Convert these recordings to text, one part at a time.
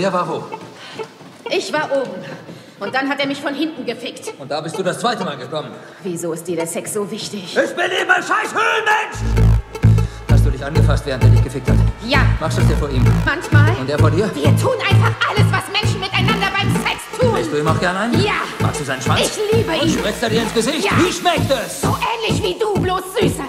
Wer war wo? Ich war oben. Und dann hat er mich von hinten gefickt. Und da bist du das zweite Mal gekommen. Wieso ist dir der Sex so wichtig? Ich bin eben ein scheiß Höhlenmensch! Hast du dich angefasst, während er dich gefickt hat? Ja, Machst du es dir vor ihm? manchmal. Und er vor dir? Wir tun einfach alles, was Menschen miteinander beim Sex tun. Lässt du ihm auch gern ein? Ja. Magst du seinen Schwanz? Ich liebe Und ihn. spritzt er dir ins Gesicht? Ja. Wie schmeckt es? So ähnlich wie du, bloß süßer.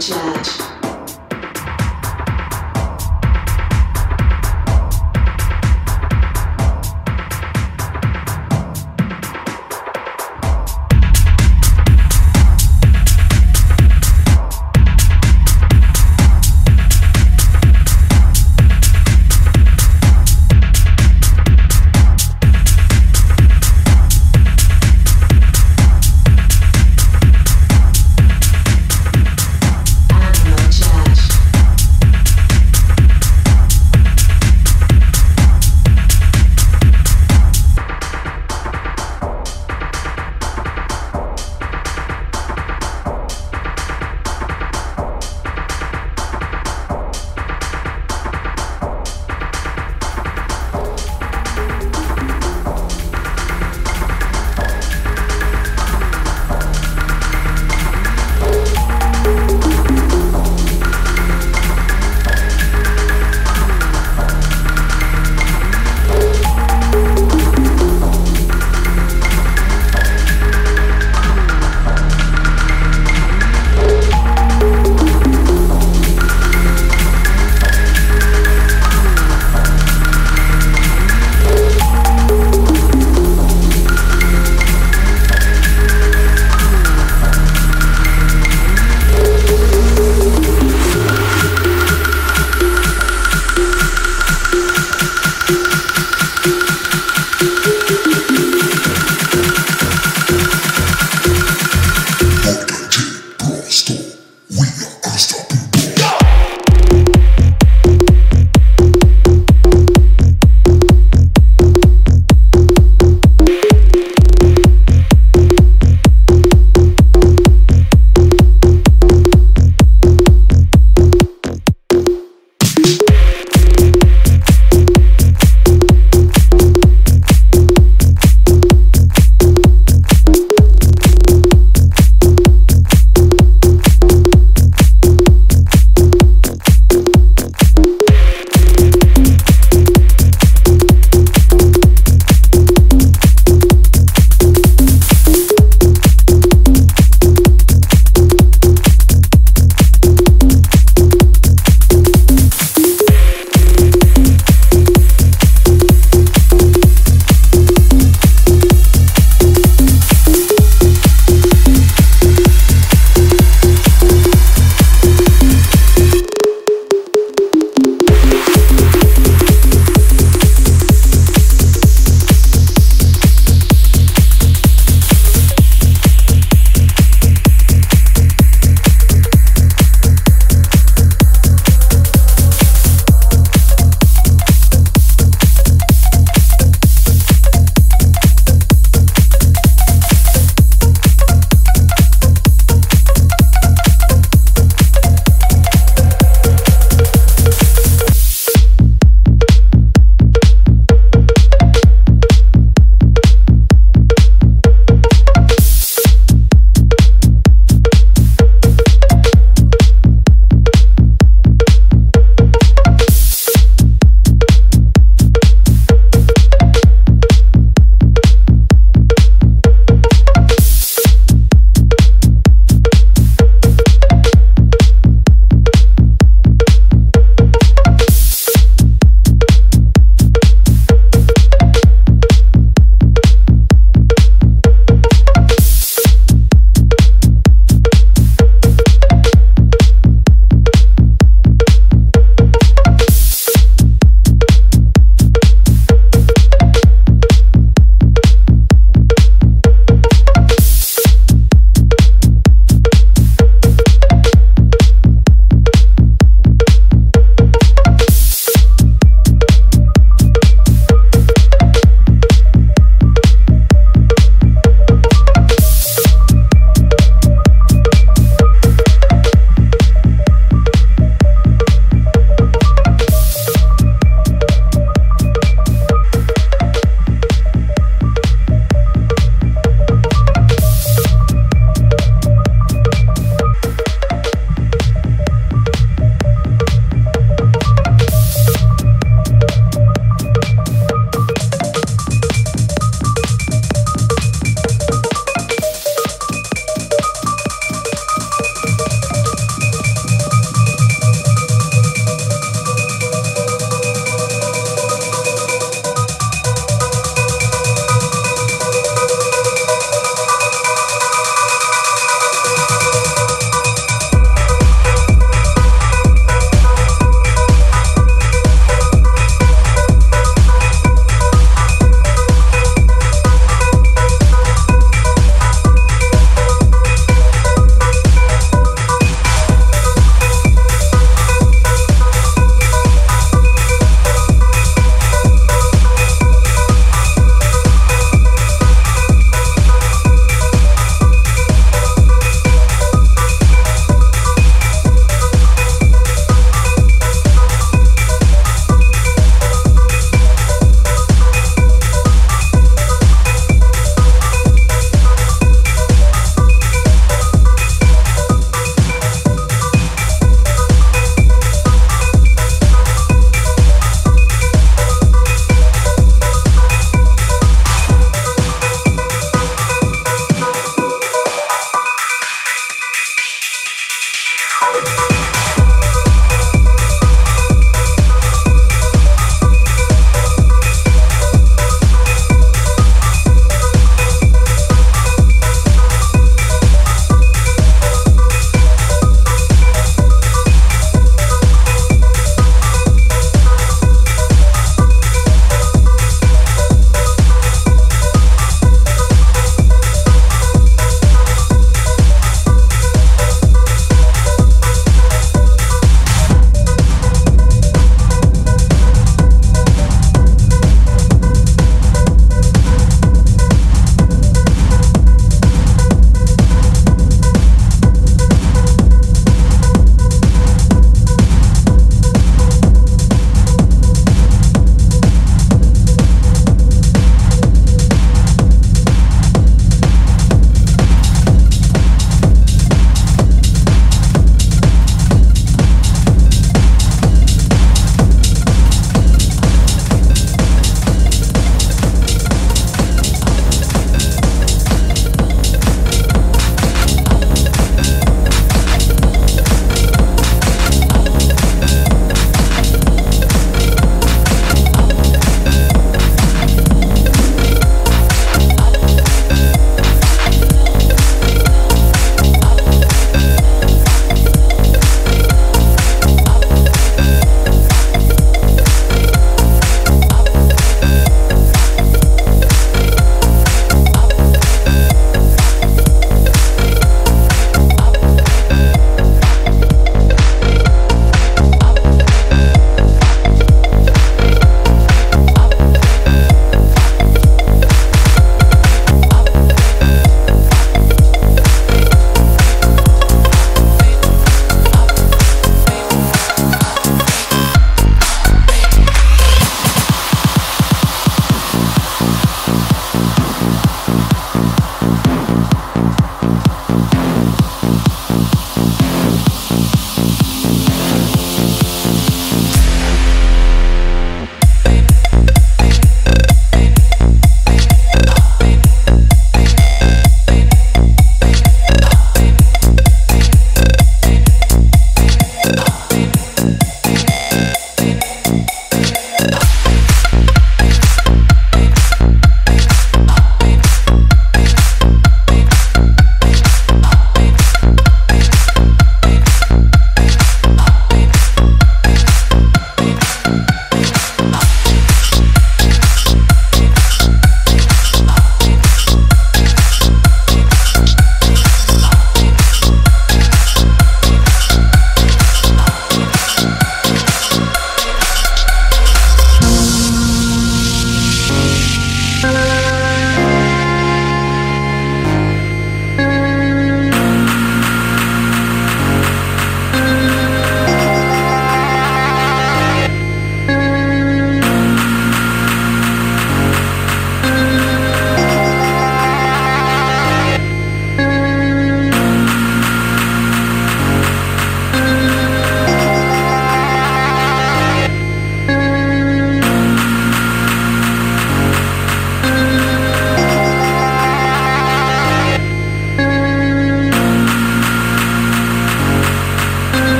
Judge.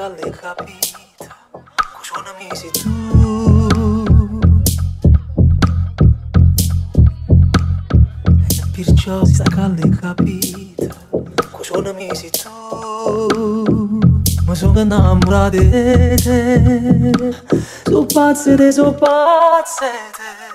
mica l'hai capita, cucionami sei tu. E perciò sa che l'hai capita, cucionami sei tu. Ma sono innamorata di te, sono pazze te, sono pazze te.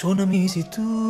Yo no me hice tú.